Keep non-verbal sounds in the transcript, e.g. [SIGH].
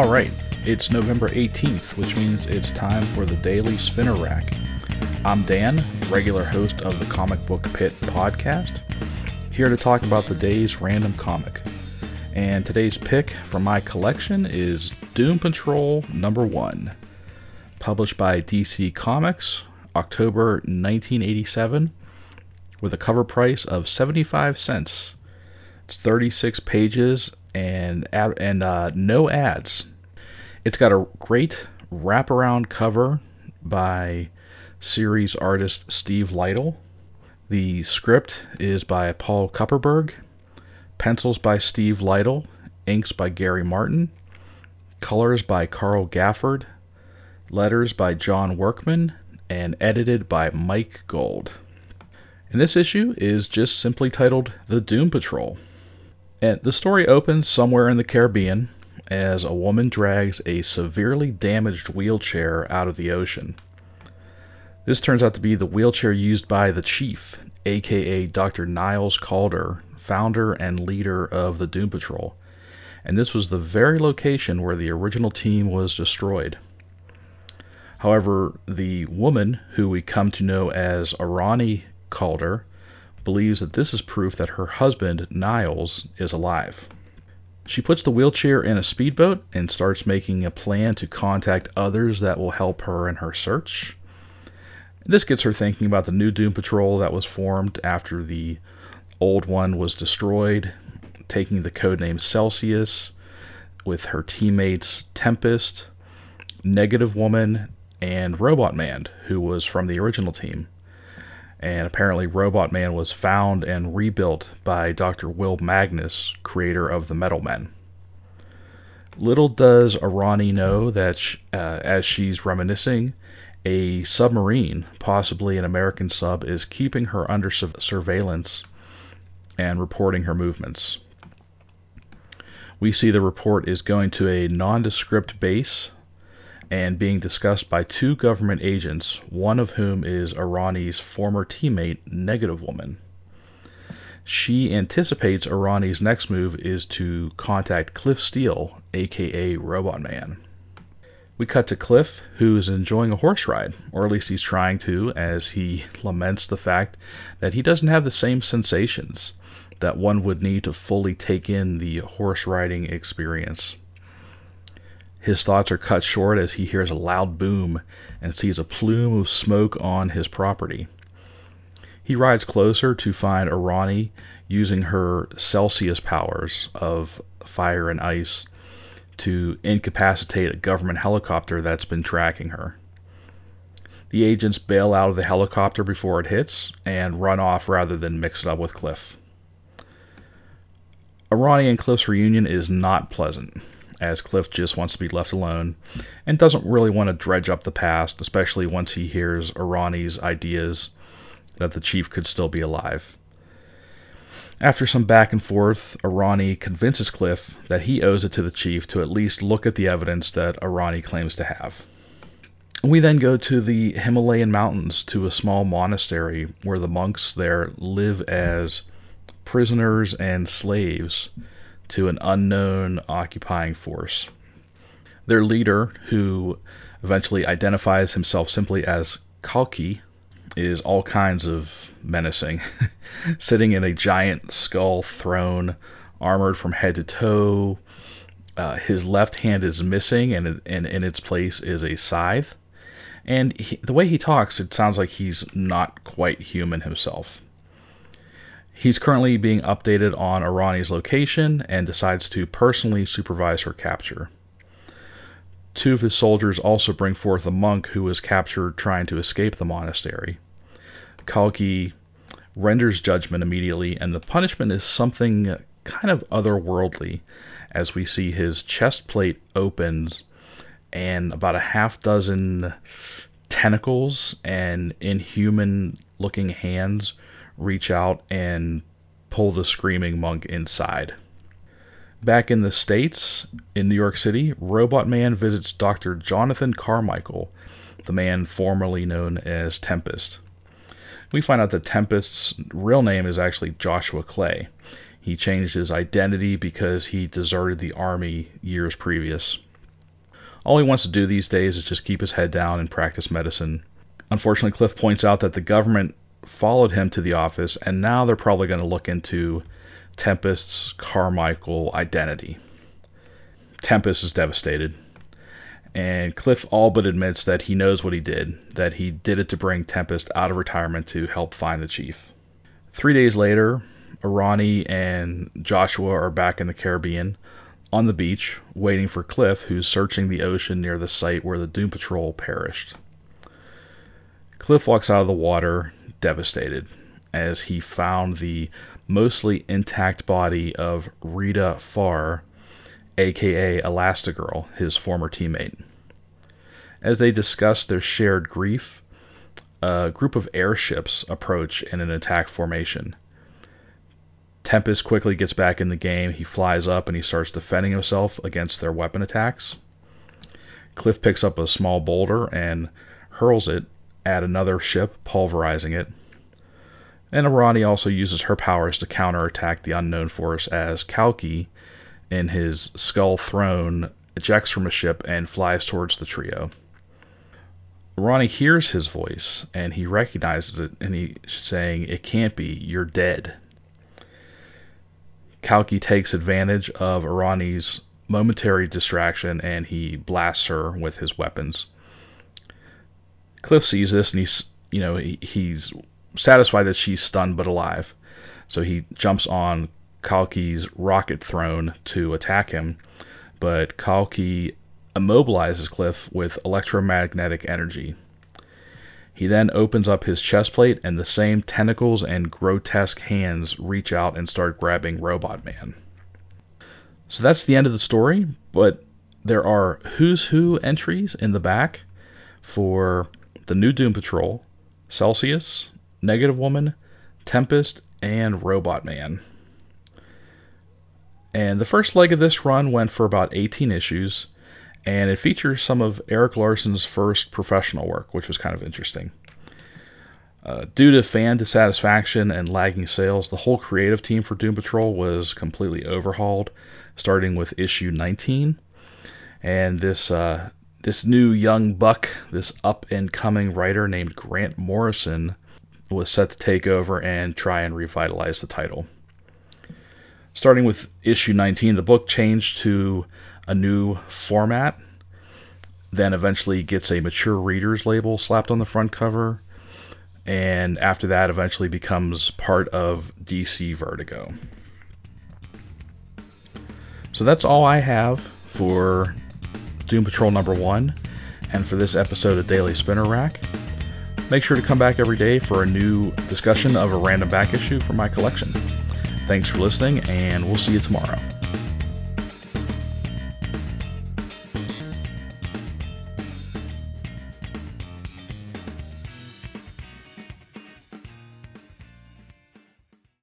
All right, it's November 18th, which means it's time for the Daily Spinner Rack. I'm Dan, regular host of the Comic Book Pit podcast, here to talk about the day's random comic. And today's pick from my collection is Doom Patrol number 1, published by DC Comics, October 1987, with a cover price of 75 cents. It's 36 pages and ad, and uh, no ads. It's got a great wraparound cover by series artist Steve Lightle. The script is by Paul Kupperberg, pencils by Steve Lightle, inks by Gary Martin, colors by Carl Gafford, letters by John Workman, and edited by Mike Gold. And this issue is just simply titled The Doom Patrol. And the story opens somewhere in the Caribbean as a woman drags a severely damaged wheelchair out of the ocean. This turns out to be the wheelchair used by the Chief, aka Dr. Niles Caulder, founder and leader of the Doom Patrol. And this was the very location where the original team was destroyed. However, the woman, who we come to know as Arani Caulder, believes that this is proof that her husband, Niles, is alive. She puts the wheelchair in a speedboat and starts making a plan to contact others that will help her in her search. This gets her thinking about the new Doom Patrol that was formed after the old one was destroyed, taking the codename Celsius with her teammates Tempest, Negative Woman, and Robot Man, who was from the original team. And apparently, Robot Man was found and rebuilt by Dr. Will Magnus, creator of the Metal Men. Little does Arani know that she, uh, as she's reminiscing, a submarine, possibly an American sub, is keeping her under su- surveillance and reporting her movements. We see the report is going to a nondescript base and being discussed by two government agents, one of whom is Arani's former teammate, Negative Woman. She anticipates Arani's next move is to contact Cliff Steele, aka Robot Man. We cut to Cliff, who is enjoying a horse ride, or at least he's trying to, as he [LAUGHS] laments the fact that he doesn't have the same sensations that one would need to fully take in the horse riding experience. His thoughts are cut short as he hears a loud boom and sees a plume of smoke on his property. He rides closer to find Arani using her Celsius powers of fire and ice to incapacitate a government helicopter that's been tracking her. The agents bail out of the helicopter before it hits and run off rather than mix it up with Cliff. Arani and Cliff's reunion is not pleasant as Cliff just wants to be left alone and doesn't really want to dredge up the past, especially once he hears Arani's ideas that the chief could still be alive. After some back and forth, Arani convinces Cliff that he owes it to the chief to at least look at the evidence that Arani claims to have. We then go to the Himalayan mountains to a small monastery where the monks there live as prisoners and slaves to an unknown occupying force. Their leader, who eventually identifies himself simply as Kalki, is all kinds of menacing, [LAUGHS] sitting in a giant skull throne, armored from head to toe. Uh, his left hand is missing, and, and in its place is a scythe. And he, the way he talks, it sounds like he's not quite human himself. He's currently being updated on Arani's location and decides to personally supervise her capture. Two of his soldiers also bring forth a monk who was captured trying to escape the monastery. Kalki renders judgment immediately, and the punishment is something kind of otherworldly as we see his chest plate opens and about a half dozen tentacles and inhuman looking hands reach out and pull the screaming monk inside. Back in the States, in New York City, Robot Man visits Dr. Jonathan Carmichael, the man formerly known as Tempest. We find out that Tempest's real name is actually Joshua Clay. He changed his identity because he deserted the army years previous. All he wants to do these days is just keep his head down and practice medicine. Unfortunately, Cliff points out that the government followed him to the office, and now they're probably going to look into Tempest's Carmichael identity. Tempest is devastated, and Cliff all but admits that he knows what he did, that he did it to bring Tempest out of retirement to help find the chief. Three days later, Arani and Joshua are back in the Caribbean on the beach, waiting for Cliff, who's searching the ocean near the site where the Doom Patrol perished. Cliff walks out of the water devastated as he found the mostly intact body of Rita Farr, aka Elastigirl, his former teammate. As they discuss their shared grief, a group of airships approach in an attack formation. Tempest quickly gets back in the game. He flies up and he starts defending himself against their weapon attacks. Cliff picks up a small boulder and hurls it at another ship, pulverizing it. And Arani also uses her powers to counterattack the unknown force as Kalki, in his skull throne, ejects from a ship and flies towards the trio. Arani hears his voice and he recognizes it and he's saying, It can't be, you're dead. Kalki takes advantage of Arani's momentary distraction and he blasts her with his weapons. Cliff sees this and he's, you know, he, he's satisfied that she's stunned but alive. So he jumps on Kalki's rocket throne to attack him, but Kalki immobilizes Cliff with electromagnetic energy. He then opens up his chest plate, and the same tentacles and grotesque hands reach out and start grabbing Robot Man. So that's the end of the story, but there are Who's Who entries in the back for the new Doom Patrol, Celsius, Negative Woman, Tempest, and Robot Man. And the first leg of this run went for about 18 issues, and it features some of Erik Larsen's first professional work, which was kind of interesting. Uh, due to fan dissatisfaction and lagging sales, the whole creative team for Doom Patrol was completely overhauled, starting with issue 19. And this uh, this new young buck, this up and coming writer named Grant Morrison, was set to take over and try and revitalize the title. Starting with issue 19, the book changed to a new format, then eventually gets a mature readers label slapped on the front cover, and after that, eventually becomes part of DC Vertigo. So that's all I have for Doom Patrol number one and for this episode of Daily Spinner Rack. Make sure to come back every day for a new discussion of a random back issue from my collection. Thanks for listening, and we'll see you tomorrow.